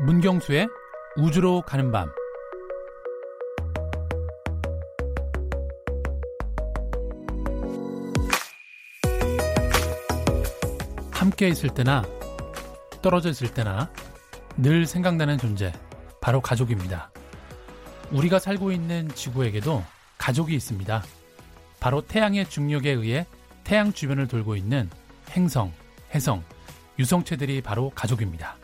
문경수의 우주로 가는 밤 함께 있을 때나 떨어져 있을 때나 늘 생각나는 존재 바로 가족입니다. 우리가 살고 있는 지구에게도 가족이 있습니다. 바로 태양의 중력에 의해 태양 주변을 돌고 있는 행성, 해성, 유성체들이 바로 가족입니다.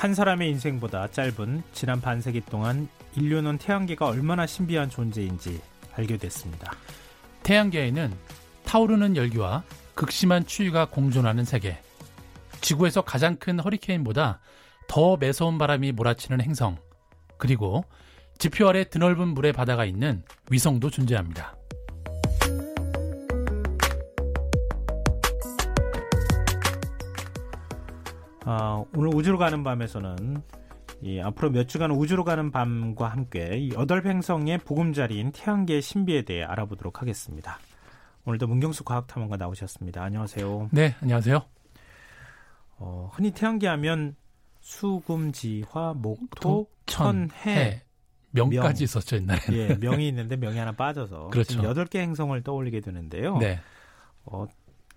한 사람의 인생보다 짧은 지난 반세기 동안 인류는 태양계가 얼마나 신비한 존재인지 알게 됐습니다. 태양계에는 타오르는 열기와 극심한 추위가 공존하는 세계, 지구에서 가장 큰 허리케인보다 더 매서운 바람이 몰아치는 행성, 그리고 지표 아래 드넓은 물의 바다가 있는 위성도 존재합니다. 아, 오늘 우주로 가는 밤에서는 이 앞으로 몇 주간 우주로 가는 밤과 함께 이 여덟 행성의 보금자리인 태양계의 신비에 대해 알아보도록 하겠습니다. 오늘도 문경수 과학탐험가 나오셨습니다. 안녕하세요. 네, 안녕하세요. 어, 흔히 태양계 하면 수금지화 목토 천해 명까지 있었죠 옛날에. 예, 명이 있는데 명이 하나 빠져서 그렇죠. 여덟 개 행성을 떠올리게 되는데요. 네. 어,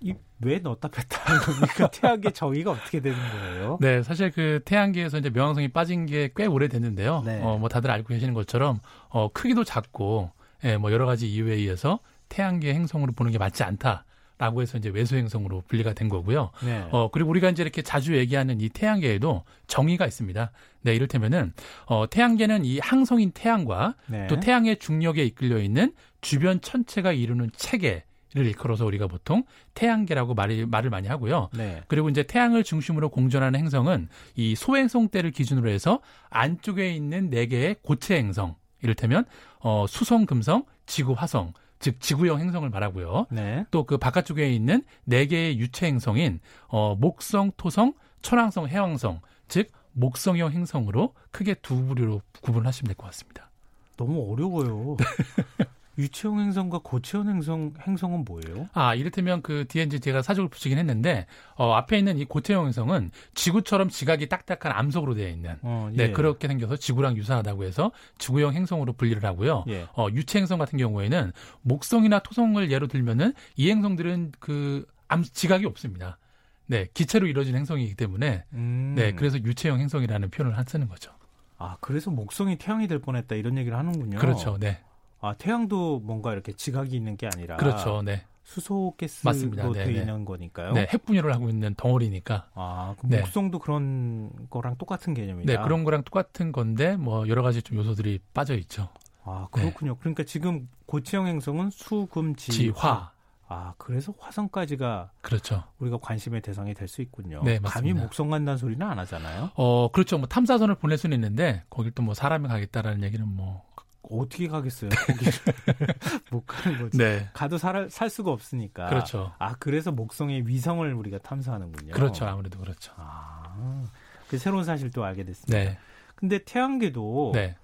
이 왜 넣었다 뺐다 하는 겁니까? 태양계 정의가 어떻게 되는 거예요? 네, 사실 그 태양계에서 이제 명왕성이 빠진 게 꽤 오래됐는데요. 네. 어, 뭐 다들 알고 계시는 것처럼 어, 크기도 작고 예, 뭐 여러 가지 이유에 의해서 태양계 행성으로 보는 게 맞지 않다. 라고 해서 이제 외소 행성으로 분리가 된 거고요. 네. 어, 그리고 우리가 이제 이렇게 자주 얘기하는 이 태양계에도 정의가 있습니다. 네, 이를테면은, 어, 태양계는 이 항성인 태양과 네. 또 태양의 중력에 이끌려 있는 주변 천체가 이루는 체계 를 일컬어서 우리가 보통 태양계라고 말이, 말을 많이 하고요. 네. 그리고 이제 태양을 중심으로 공전하는 행성은 이 소행성 때를 기준으로 해서 안쪽에 있는 네 개의 고체 행성, 이를테면 어, 수성, 금성, 지구, 화성, 즉 지구형 행성을 말하고요. 네. 또그 바깥쪽에 있는 네 개의 유체 행성인 어, 목성, 토성, 천왕성, 해왕성, 즉 목성형 행성으로 크게 두 부류로 구분하시면 될 것 같습니다. 너무 어려워요. 유체형 행성과 고체형 행성 행성은 뭐예요? 아, 이를테면 그 뒤에 이제 제가 사족을 붙이긴 했는데, 어, 앞에 있는 이 고체형 행성은 지구처럼 지각이 딱딱한 암석으로 되어 있는, 어, 네, 예. 그렇게 생겨서 지구랑 유사하다고 해서 지구형 행성으로 분리를 하고요. 예. 어, 유체 행성 같은 경우에는 목성이나 토성을 예로 들면은 이 행성들은 그 암, 지각이 없습니다. 네, 기체로 이루어진 행성이기 때문에, 음. 네, 그래서 유체형 행성이라는 표현을 한- 쓰는 거죠. 아 그래서 목성이 태양이 될 뻔했다 이런 얘기를 하는군요. 그렇죠, 네. 아 태양도 뭔가 이렇게 지각이 있는 게 아니라 그렇죠, 네. 수소 가스로. 네, 되어 네. 있는 거니까요. 네, 핵 분열을 하고 있는 덩어리니까. 아, 그 네. 목성도 그런 거랑 똑같은 개념이다. 네, 그런 거랑 똑같은 건데, 뭐, 여러 가지 좀 요소들이 빠져 있죠. 아, 그렇군요. 그러니까 지금 고체형 행성은 수금지화. 지화. 아, 그래서 화성까지가 그렇죠. 우리가 관심의 대상이 될 수 있군요. 네, 감히 맞습니다. 목성 간다는 소리는 안 하잖아요. 어, 그렇죠. 뭐, 탐사선을 보낼 수는 있는데, 거길 또 뭐, 사람이 가겠다라는 얘기는 뭐. 어떻게 가겠어요? 못 가는 거지. 네. 가도 살, 살 수가 없으니까. 그렇죠. 아, 그래서 목성의 위성을 우리가 탐사하는군요. 그렇죠. 아무래도 그렇죠. 아, 그 새로운 사실도 알게 됐습니다. 네. 근데 태양계도 네.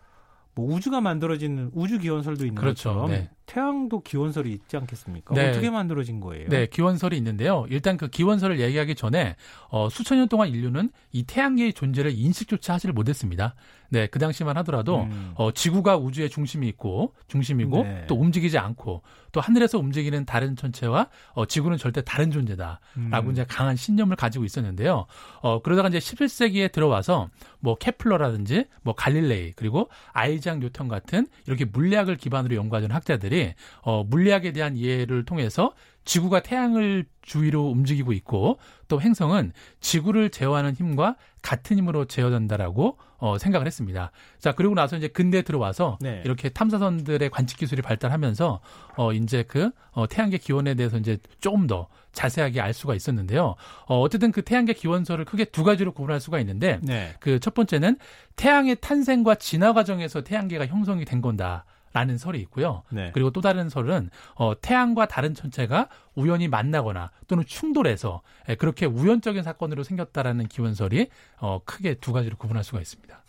뭐 우주가 만들어지는 우주 기원설도 있는 그렇죠. 것처럼 네. 태양도 기원설이 있지 않겠습니까? 네. 어떻게 만들어진 거예요? 네, 기원설이 있는데요. 일단 그 기원설을 얘기하기 전에 어, 수천 년 동안 인류는 이 태양계의 존재를 인식조차 하지를 못했습니다. 네, 그 당시만 하더라도 음. 어, 지구가 우주의 중심이 있고 중심이고 네. 또 움직이지 않고 또 하늘에서 움직이는 다른 천체와 어, 지구는 절대 다른 존재다라고 음. 이제 강한 신념을 가지고 있었는데요. 어, 그러다가 이제 11세기에 들어와서 뭐 케플러라든지 뭐 갈릴레이 그리고 아이작 뉴턴 같은 이렇게 물리학을 기반으로 연구하는 학자들이 어, 물리학에 대한 이해를 통해서 지구가 태양을 주위로 움직이고 있고 또 행성은 지구를 제어하는 힘과 같은 힘으로 제어된다라고 어, 생각을 했습니다. 자 그리고 나서 이제 근대 들어와서 네. 이렇게 탐사선들의 관측 기술이 발달하면서 어 이제 그 어, 태양계 기원에 대해서 이제 조금 더 자세하게 알 수가 있었는데요. 어 어쨌든 그 태양계 기원설을 크게 두 가지로 구분할 수가 있는데 네. 그첫 번째는 태양의 탄생과 진화 과정에서 태양계가 형성이 된 건다. 라는 설이 있고요. 네. 그리고 또 다른 설은 어, 태양과 다른 천체가 우연히 만나거나 또는 충돌해서 예, 그렇게 우연적인 사건으로 생겼다라는 기원설이 어, 크게 두 가지로 구분할 수가 있습니다.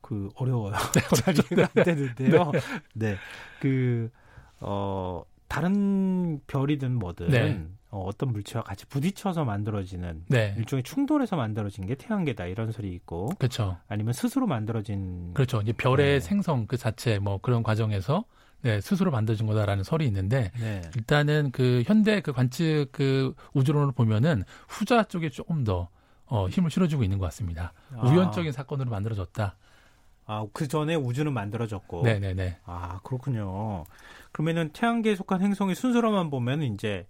그 어려워요. 잘 이해가 안 되는데요. 네. 그 어, 다른 별이든 뭐든 네. 어, 떤 물체와 같이 부딪혀서 만들어지는 네. 일종의 충돌해서 만들어진 게 태양계다 이런 설이 있고 그렇죠. 아니면 스스로 만들어진 그렇죠. 이제 별의 네. 생성 그 자체 뭐 그런 과정에서 네, 스스로 만들어진 거다라는 설이 있는데 네. 일단은 그 현대 그 관측 그 우주론을 보면은 후자 쪽에 조금 더 어, 힘을 실어주고 있는 것 같습니다. 아. 우연적인 사건으로 만들어졌다. 아, 그 전에 우주는 만들어졌고. 네네네. 아, 그렇군요. 그러면은 태양계에 속한 행성의 순서로만 보면 이제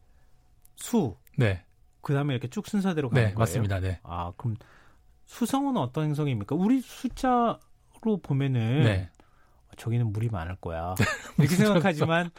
수, 네. 그 다음에 이렇게 쭉 순서대로 가는 네, 거예요. 맞습니다. 네. 아, 그럼 수성은 어떤 행성입니까? 우리 숫자로 보면은 네. 저기는 물이 많을 거야. 이렇게 생각하지만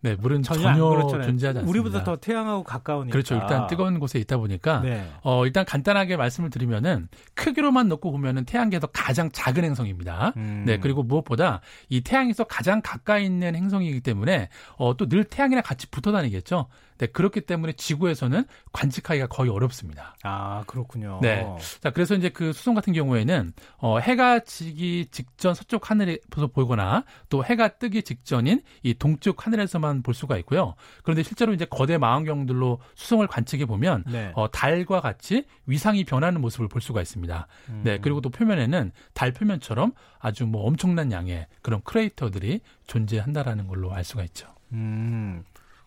네, 물은 전혀, 전혀. 존재하지 않습니다. 우리보다 더 태양하고 가까우니까. 그렇죠. 일단 뜨거운 곳에 있다 보니까 네. 어, 일단 간단하게 말씀을 드리면은 크기로만 놓고 보면은 태양계에서 가장 작은 행성입니다. 음. 네, 그리고 무엇보다 이 태양에서 가장 가까이 있는 행성이기 때문에 어, 또 늘 태양이랑 같이 붙어 다니겠죠. 네, 그렇기 때문에 지구에서는 관측하기가 거의 어렵습니다. 아, 그렇군요. 네. 자, 그래서 이제 그 수성 같은 경우에는 어, 해가 지기 직전 서쪽 하늘에서 보거나 또 해가 뜨기 직전인 이 동쪽 하늘에서만 볼 수가 있고요. 그런데 실제로 이제 거대 망원경들로 수성을 관측해 보면 네. 어, 달과 같이 위상이 변하는 모습을 볼 수가 있습니다. 음. 네, 그리고 또 표면에는 달 표면처럼 아주 뭐 엄청난 양의 그런 크레이터들이 존재한다라는 걸로 알 수가 있죠. 음.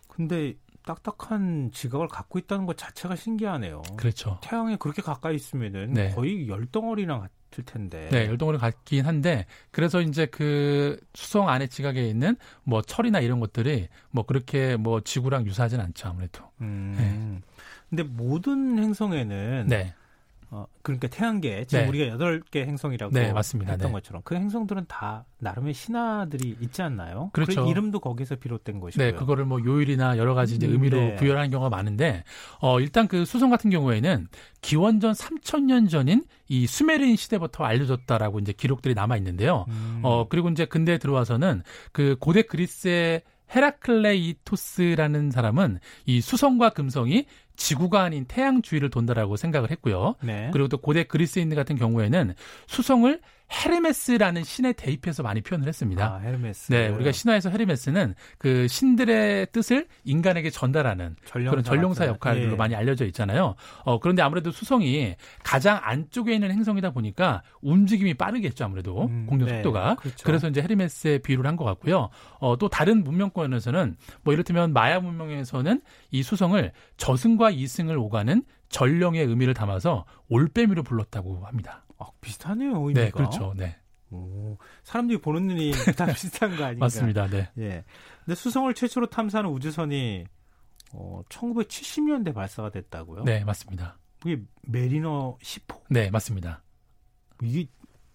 근데 딱딱한 지각을 갖고 있다는 것 자체가 신기하네요. 그렇죠. 태양에 그렇게 가까이 있으면은 네. 거의 열덩어리랑 같을 텐데. 네, 열동으로 같긴 한데 그래서 이제 그 수성 안에 지각에 있는 뭐 철이나 이런 것들이 뭐 그렇게 뭐 지구랑 유사하진 않죠 아무래도. 음. 근데 모든 행성에는 네, 어, 그러니까 태양계 지금 네. 우리가 여덟 개 행성이라고 네, 맞습니다. 했던 네. 것처럼 그 행성들은 다 나름의 신화들이 있지 않나요? 그렇죠. 그 이름도 거기서 비롯된 것이고요. 네, 그거를 뭐 요일이나 여러 가지 이제 음, 의미로 네. 부여하는 경우가 많은데 어 일단 그 수성 같은 경우에는 기원전 3천년 전인 이 수메르인 시대부터 알려졌다라고 이제 기록들이 남아 있는데요. 음. 어, 그리고 이제 근대에 들어와서는 그 고대 그리스의 헤라클레이토스라는 사람은 이 수성과 금성이 지구가 아닌 태양 주위를 돈다라고 생각을 했고요. 네. 그리고 또 고대 그리스인들 같은 경우에는 수성을 헤르메스라는 신에 대입해서 많이 표현을 했습니다. 아, 헤르메스. 네, 우리가 신화에서 헤르메스는 그 신들의 뜻을 인간에게 전달하는 전령사 그런 같은, 역할로 예. 많이 알려져 있잖아요. 어, 그런데 아무래도 수성이 가장 안쪽에 있는 행성이다 보니까 움직임이 빠르겠죠, 아무래도 음, 공룡 네, 속도가. 그렇죠. 그래서 이제 헤르메스에 비유를 한 것 같고요. 어, 또 다른 문명권에서는 뭐 이를테면 마야 문명에서는 이 수성을 저승과 이승을 오가는 전령의 의미를 담아서 올빼미로 불렀다고 합니다. 아, 비슷하네요, 의미가. 네, 그렇죠. 네. 오, 사람들이 보는 눈이 다 비슷한 거 아닌가? 맞습니다. 네. 예. 근데 수성을 최초로 탐사하는 우주선이 어, 1970년대 발사가 됐다고요? 네, 맞습니다. 그게 메리너 10호. 네, 맞습니다. 이게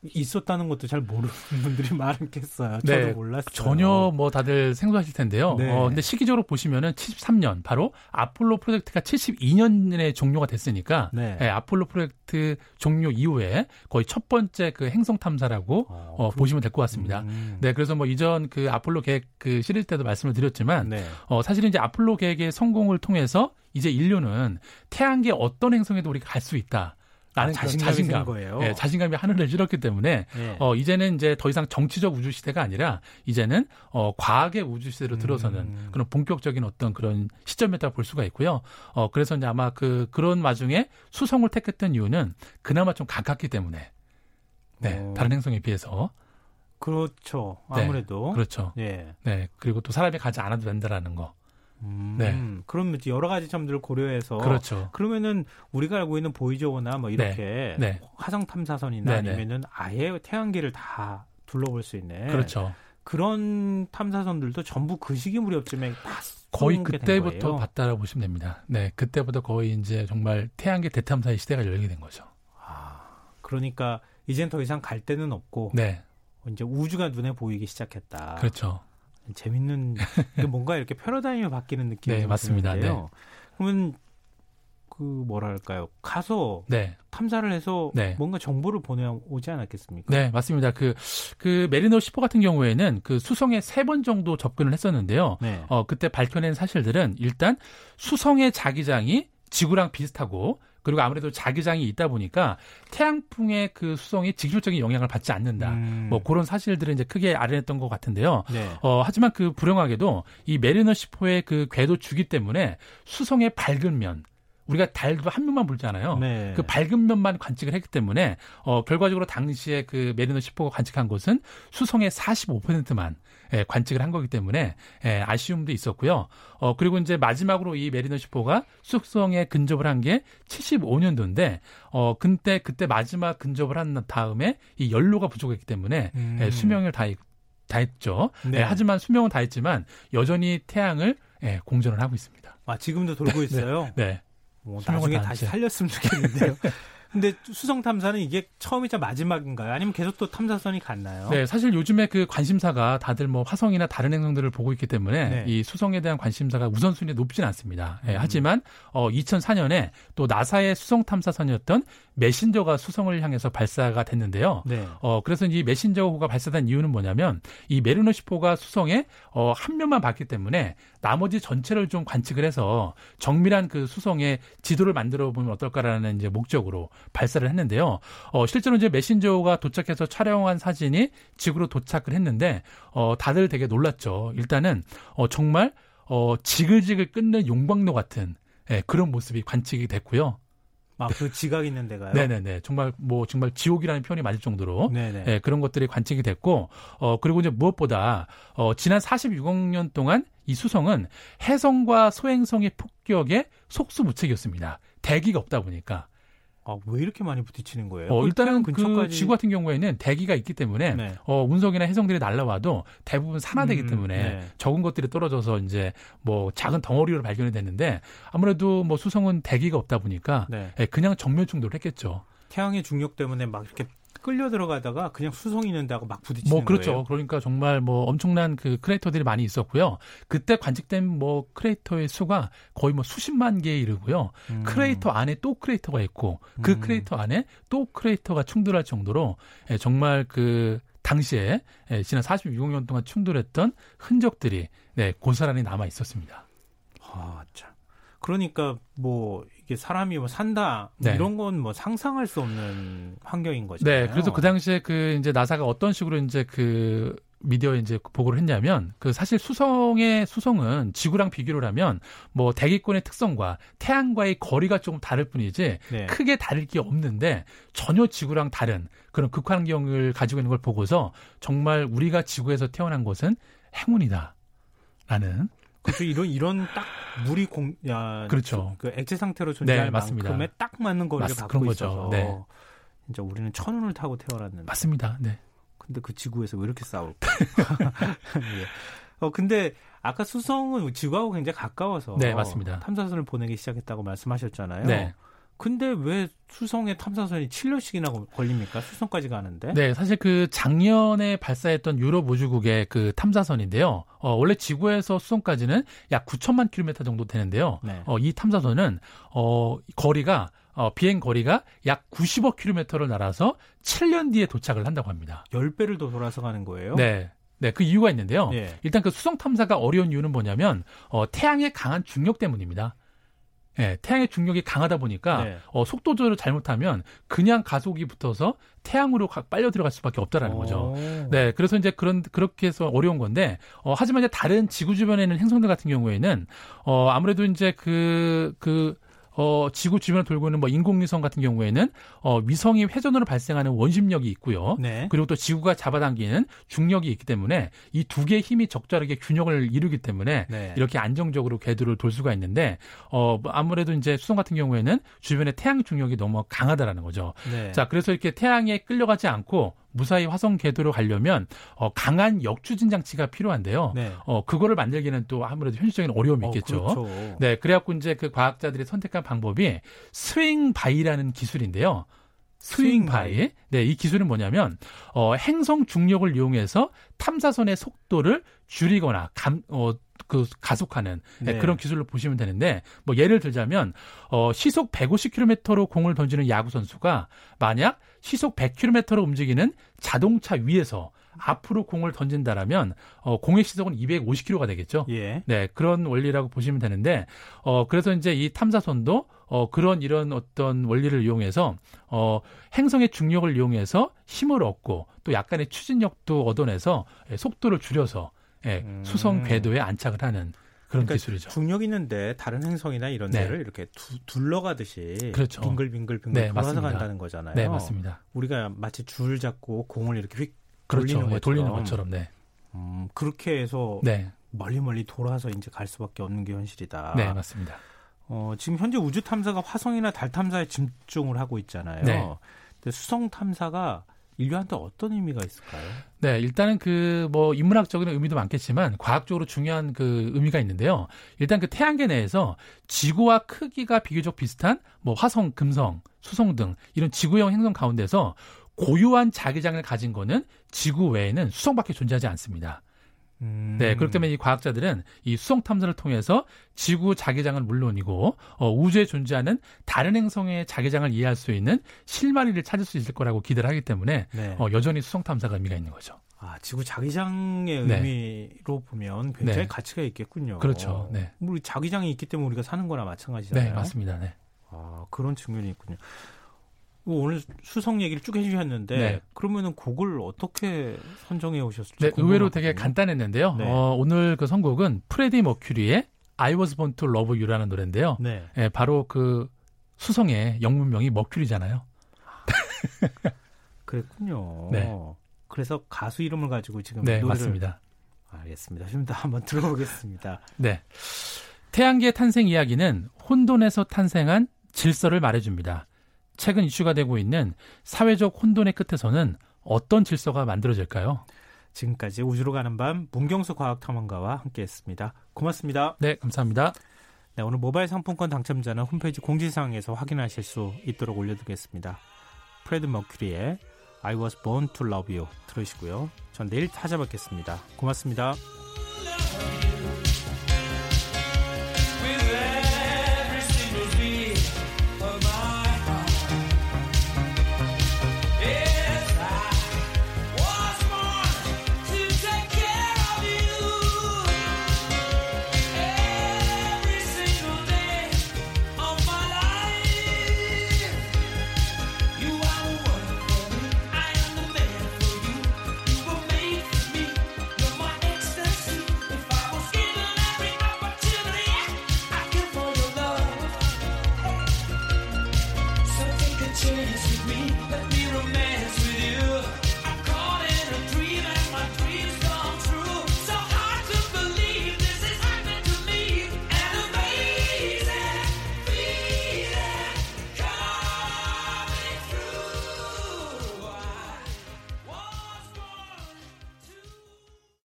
있었다는 것도 잘 모르는 분들이 많겠어요. 네, 저도 몰랐어요. 전혀 뭐 다들 생소하실 텐데요. 네. 어, 근데 시기적으로 보시면은 73년 바로 아폴로 프로젝트가 72년에 종료가 됐으니까 네. 예, 아폴로 프로젝트 종료 이후에 거의 첫 번째 그 행성 탐사라고 어, 어, 보시면 될 것 같습니다. 음. 네, 그래서 뭐 이전 그 아폴로 계획 그 실을 때도 말씀을 드렸지만 네. 어, 사실은 이제 아폴로 계획의 성공을 통해서 이제 인류는 태양계 어떤 행성에도 우리가 갈 수 있다. 라는 아, 자신감, 거예요. 예, 자신감이 하늘을 찔렀기 때문에 예. 어, 이제는 이제 더 이상 정치적 우주 시대가 아니라 이제는 어, 과학의 우주 시대로 들어서는 음. 그런 본격적인 어떤 그런 시점이다 볼 수가 있고요. 어, 그래서 이제 아마 그 그런 와중에 수성을 택했던 이유는 그나마 좀 가깝기 때문에 네, 어. 다른 행성에 비해서 그렇죠. 네, 아무래도. 그렇죠. 예. 네, 그리고 또 사람이 가지 않아도 된다라는 거. 음, 네. 그러면 이제 여러 가지 점들을 고려해서 그렇죠. 그러면은 우리가 알고 있는 보이저거나 뭐 이렇게 네. 화성 탐사선이나 네, 네. 아니면은 아예 태양계를 다 둘러볼 수 있는 그렇죠. 그런 탐사선들도 전부 그 시기 무렵쯤에 다 거의 그때부터. 봤다라고 보시면 됩니다. 네, 그때부터 거의 이제 정말 태양계 대탐사의 시대가 열리게 된 거죠. 아, 그러니까 이젠 더 이상 갈 데는 없고 네, 이제 우주가 눈에 보이기 시작했다. 그렇죠. 재밌는 뭔가 이렇게 패러다임이 바뀌는 느낌이 네, 좀 맞습니다. 드는데요. 그러면 그 뭐랄까요 가서 네, 탐사를 해서 네. 뭔가 정보를 보내오지 않았겠습니까? 네, 맞습니다. 그, 그 메리너 10호 같은 경우에는 그 수성에 세 번 정도 접근을 했었는데요. 네. 어, 그때 밝혀낸 사실들은 일단 수성의 자기장이 지구랑 비슷하고 그리고 아무래도 자기장이 있다 보니까 태양풍의 그 수송이 직접적인 영향을 받지 않는다. 음. 뭐 그런 사실들을 이제 크게 알아냈던 것 같은데요. 네. 어, 하지만 그 불행하게도 이 메리너 10호의 그 궤도 주기 때문에 수송의 밝은 면 우리가 달도 한 면만 보잖아요. 네. 그 밝은 면만 관측을 했기 때문에 어 결과적으로 당시에 그 메리너 10호가 관측한 곳은 수성의 45%만 예, 관측을 한 거기 때문에 예, 아쉬움도 있었고요. 어 그리고 이제 마지막으로 이 메리너 10호가 수성에 근접을 한 게 75년도인데 어 그때 그때 마지막 근접을 한 다음에 이 연료가 부족했기 때문에 예, 음. 예, 수명을 다, 다 했죠. 네. 예, 하지만 수명은 다 했지만 여전히 태양을 예, 공전을 하고 있습니다. 아 지금도 돌고 네, 있어요? 네. 네. 뭐 나중에 다시 살렸으면 좋겠는데요. 근데 수성 탐사는 이게 처음이자 마지막인가요? 아니면 계속 또 탐사선이 갔나요? 네, 사실 요즘에 그 관심사가 다들 뭐 화성이나 다른 행성들을 보고 있기 때문에 네. 이 수성에 대한 관심사가 우선순위에 높진 않습니다. 네, 음. 하지만 어 2004년에 또 나사의 수성 탐사선이었던 메신저가 수성을 향해서 발사가 됐는데요. 네. 어 그래서 이 메신저호가 발사된 이유는 뭐냐면 이 메르노 10호가 수성에 어 한 면만 봤기 때문에 나머지 전체를 좀 관측을 해서 정밀한 그 수성의 지도를 만들어 보면 어떨까라는 이제 목적으로 발사를 했는데요. 어, 실제로 이제 메신저가 도착해서 촬영한 사진이 지구로 도착을 했는데 어, 다들 되게 놀랐죠. 일단은 어, 정말 어, 지글지글 끓는 용광로 같은 예, 그런 모습이 관측이 됐고요. 아, 그 지각 있는 데가요? 네네네. 정말 뭐 정말 지옥이라는 표현이 맞을 정도로 네, 그런 것들이 관측이 됐고 어 그리고 이제 무엇보다 어 지난 46억 년 동안 이 수성은 해성과 소행성의 폭격에 속수무책이었습니다. 대기가 없다 보니까 아, 왜 이렇게 많이 부딪히는 거예요? 어, 일단은 그 지구 같은 경우에는 대기가 있기 때문에 네. 어, 운석이나 해성들이 날라와도 대부분 산화되기 음, 때문에 네. 적은 것들이 떨어져서 이제 뭐 작은 덩어리로 발견이 됐는데 아무래도 뭐 수성은 대기가 없다 보니까 네. 예, 그냥 정면 충돌을 했겠죠. 태양의 중력 때문에 막 이렇게 끌려 들어가다가 그냥 수성이 하고 막 부딪히는 뭐 그렇죠. 거예요. 그러니까 정말 뭐 엄청난 그 크레이터들이 많이 있었고요. 그때 관측된 뭐 크레이터의 수가 거의 뭐 수십만 개에 이르고요. 음. 크레이터 안에 또 크레이터가 있고 그 음. 크레이터 안에 또 크레이터가 충돌할 정도로 예, 정말 그 당시에 예, 지난 46년 억 동안 충돌했던 흔적들이 네, 고스란히 남아 있었습니다. 아, 참. 그러니까 뭐 이게 사람이 뭐 산다 네. 이런 건 뭐 상상할 수 없는 환경인 거죠. 네, 그래서 그 당시에 그 이제 나사가 어떤 식으로 이제 그 미디어에 이제 보고를 했냐면 그 사실 수성의 수성은 지구랑 비교를 하면 뭐 대기권의 특성과 태양과의 거리가 조금 다를 뿐이지 네. 크게 다를 게 없는데 전혀 지구랑 다른 그런 극환경을 가지고 있는 걸 보고서 정말 우리가 지구에서 태어난 것은 행운이다 라는 그렇죠. 이런 이런 딱 물이 공, 야, 그렇죠. 그 액체 상태로 존재할 네, 맞습니다. 만큼에 딱 맞는 거리를 맞, 갖고 있어서 네. 진짜 우리는 천운을 타고 태어났는데 맞습니다. 네. 근데 그 지구에서 왜 이렇게 싸울까? 예. 어 근데 아까 수성은 지구하고 굉장히 가까워서 네, 맞습니다. 탐사선을 보내기 시작했다고 말씀하셨잖아요. 네. 근데 왜 수성의 탐사선이 7년씩이나 걸립니까? 수성까지 가는데? 네, 사실 그 작년에 발사했던 유럽 우주국의 그 탐사선인데요. 어, 원래 지구에서 수성까지는 약 9천만 킬로미터 정도 되는데요. 네. 어, 이 탐사선은 어, 거리가 어, 비행 거리가 약 95km를 날아서 7년 뒤에 도착을 한다고 합니다. 10배를 더 돌아서 가는 거예요? 네. 네, 그 이유가 있는데요. 네. 일단 그 수성 탐사가 어려운 이유는 뭐냐면 어, 태양의 강한 중력 때문입니다. 예, 태양의 중력이 강하다 보니까 네. 어, 속도 조절을 잘못하면 그냥 가속이 붙어서 태양으로 가, 빨려 들어갈 수밖에 없다라는 오. 거죠. 네, 그래서 이제 그런 그렇게 해서 어려운 건데 어, 하지만 이제 다른 지구 주변에 있는 행성들 같은 경우에는 어, 아무래도 이제 그그 그 어, 지구 주변을 돌고 있는 뭐 인공위성 같은 경우에는 어, 위성이 회전으로 발생하는 원심력이 있고요. 네. 그리고 또 지구가 잡아당기는 중력이 있기 때문에 이 두 개의 힘이 적절하게 균형을 이루기 때문에 네. 이렇게 안정적으로 궤도를 돌 수가 있는데 어, 뭐 아무래도 이제 수성 같은 경우에는 주변에 태양 중력이 너무 강하다라는 거죠. 네. 자, 그래서 이렇게 태양에 끌려가지 않고 무사히 화성 궤도로 가려면 어, 강한 역추진 장치가 필요한데요. 네. 어, 그거를 만들기는 또 아무래도 현실적인 어려움이 어, 있겠죠. 어, 그렇죠. 네, 그래갖고 이제 그 과학자들이 선택한 방법이 swing-by라는 기술인데요. swing-by. 네, 이 기술은 뭐냐면 어, 행성 중력을 이용해서 탐사선의 속도를 줄이거나 감, 어, 그 가속하는 네. 그런 기술로 보시면 되는데 뭐 예를 들자면 어 시속 150km로 공을 던지는 야구 선수가 만약 시속 100km로 움직이는 자동차 위에서 앞으로 공을 던진다라면 어, 공의 시속은 250km가 되겠죠. 예. 네, 그런 원리라고 보시면 되는데 어 그래서 이제 이 탐사선도 어 그런 이런 어떤 원리를 이용해서 어 행성의 중력을 이용해서 힘을 얻고 또 약간의 추진력도 얻어내서 예, 속도를 줄여서 예, 음. 수성 궤도에 안착을 하는 그런 그러니까 기술이죠. 중력 있는데 다른 행성이나 이런 네. 데를 이렇게 두, 둘러가듯이 그렇죠. 빙글빙글 빙글 네, 돌아서. 간다는 거잖아요. 네, 맞습니다. 우리가 마치 줄 잡고 공을 이렇게 휙 그렇죠. 돌리는 예, 것처럼. 돌리는 것처럼. 네. 음, 그렇게 해서 네. 멀리 멀리 돌아서 이제 갈 수밖에 없는 게 현실이다. 네, 맞습니다. 어, 지금 현재 우주 탐사가 화성이나 달 탐사에 집중을 하고 있잖아요. 네. 근데 수성 탐사가 인류한테 어떤 의미가 있을까요? 네, 일단은 그 뭐 인문학적인 의미도 많겠지만 과학적으로 중요한 그 의미가 있는데요. 일단 그 태양계 내에서 지구와 크기가 비교적 비슷한 뭐 화성, 금성, 수성 등 이런 지구형 행성 가운데서 고유한 자기장을 가진 거는 지구 외에는 수성밖에 존재하지 않습니다. 음, 네, 그렇기 때문에 이 과학자들은 이 수성 탐사를 통해서 지구 자기장은 물론이고 어, 우주에 존재하는 다른 행성의 자기장을 이해할 수 있는 실마리를 찾을 수 있을 거라고 기대를 하기 때문에 네. 어, 여전히 수성 탐사가 의미가 있는 거죠. 아, 지구 자기장의 네. 의미로 보면 굉장히 네. 가치가 있겠군요. 그렇죠. 네. 우리 자기장이 있기 때문에 우리가 사는 거나 마찬가지잖아요. 네, 맞습니다. 네. 아, 그런 측면이 있군요. 오늘 수성 얘기를 쭉 해주셨는데 네. 그러면은 곡을 어떻게 선정해 오셨을지 네, 의외로 되게. 간단했는데요. 네. 어, 오늘 그 선곡은 프레디 머큐리의 I Was Born to Love You라는 노래인데요. 네, 예, 바로 그 수성의 영문명이 머큐리잖아요. 그랬군요. 네. 그래서 가수 이름을 가지고 지금 네, 노래를 맞습니다. 알겠습니다. 좀 더 한번 들어보겠습니다. 네. 태양계 탄생 이야기는 혼돈에서 탄생한 질서를 말해줍니다. 최근 이슈가 되고 있는 사회적 혼돈의 끝에서는 어떤 질서가 만들어질까요? 지금까지 우주로 가는 밤 문경수 과학탐험가와 함께했습니다. 고맙습니다. 네, 감사합니다. 네, 오늘 모바일 상품권 당첨자는 홈페이지 공지사항에서 확인하실 수 있도록 올려두겠습니다. 프레드 머큐리의 I was born to love you 들으시고요. 전 내일 찾아뵙겠습니다. 고맙습니다.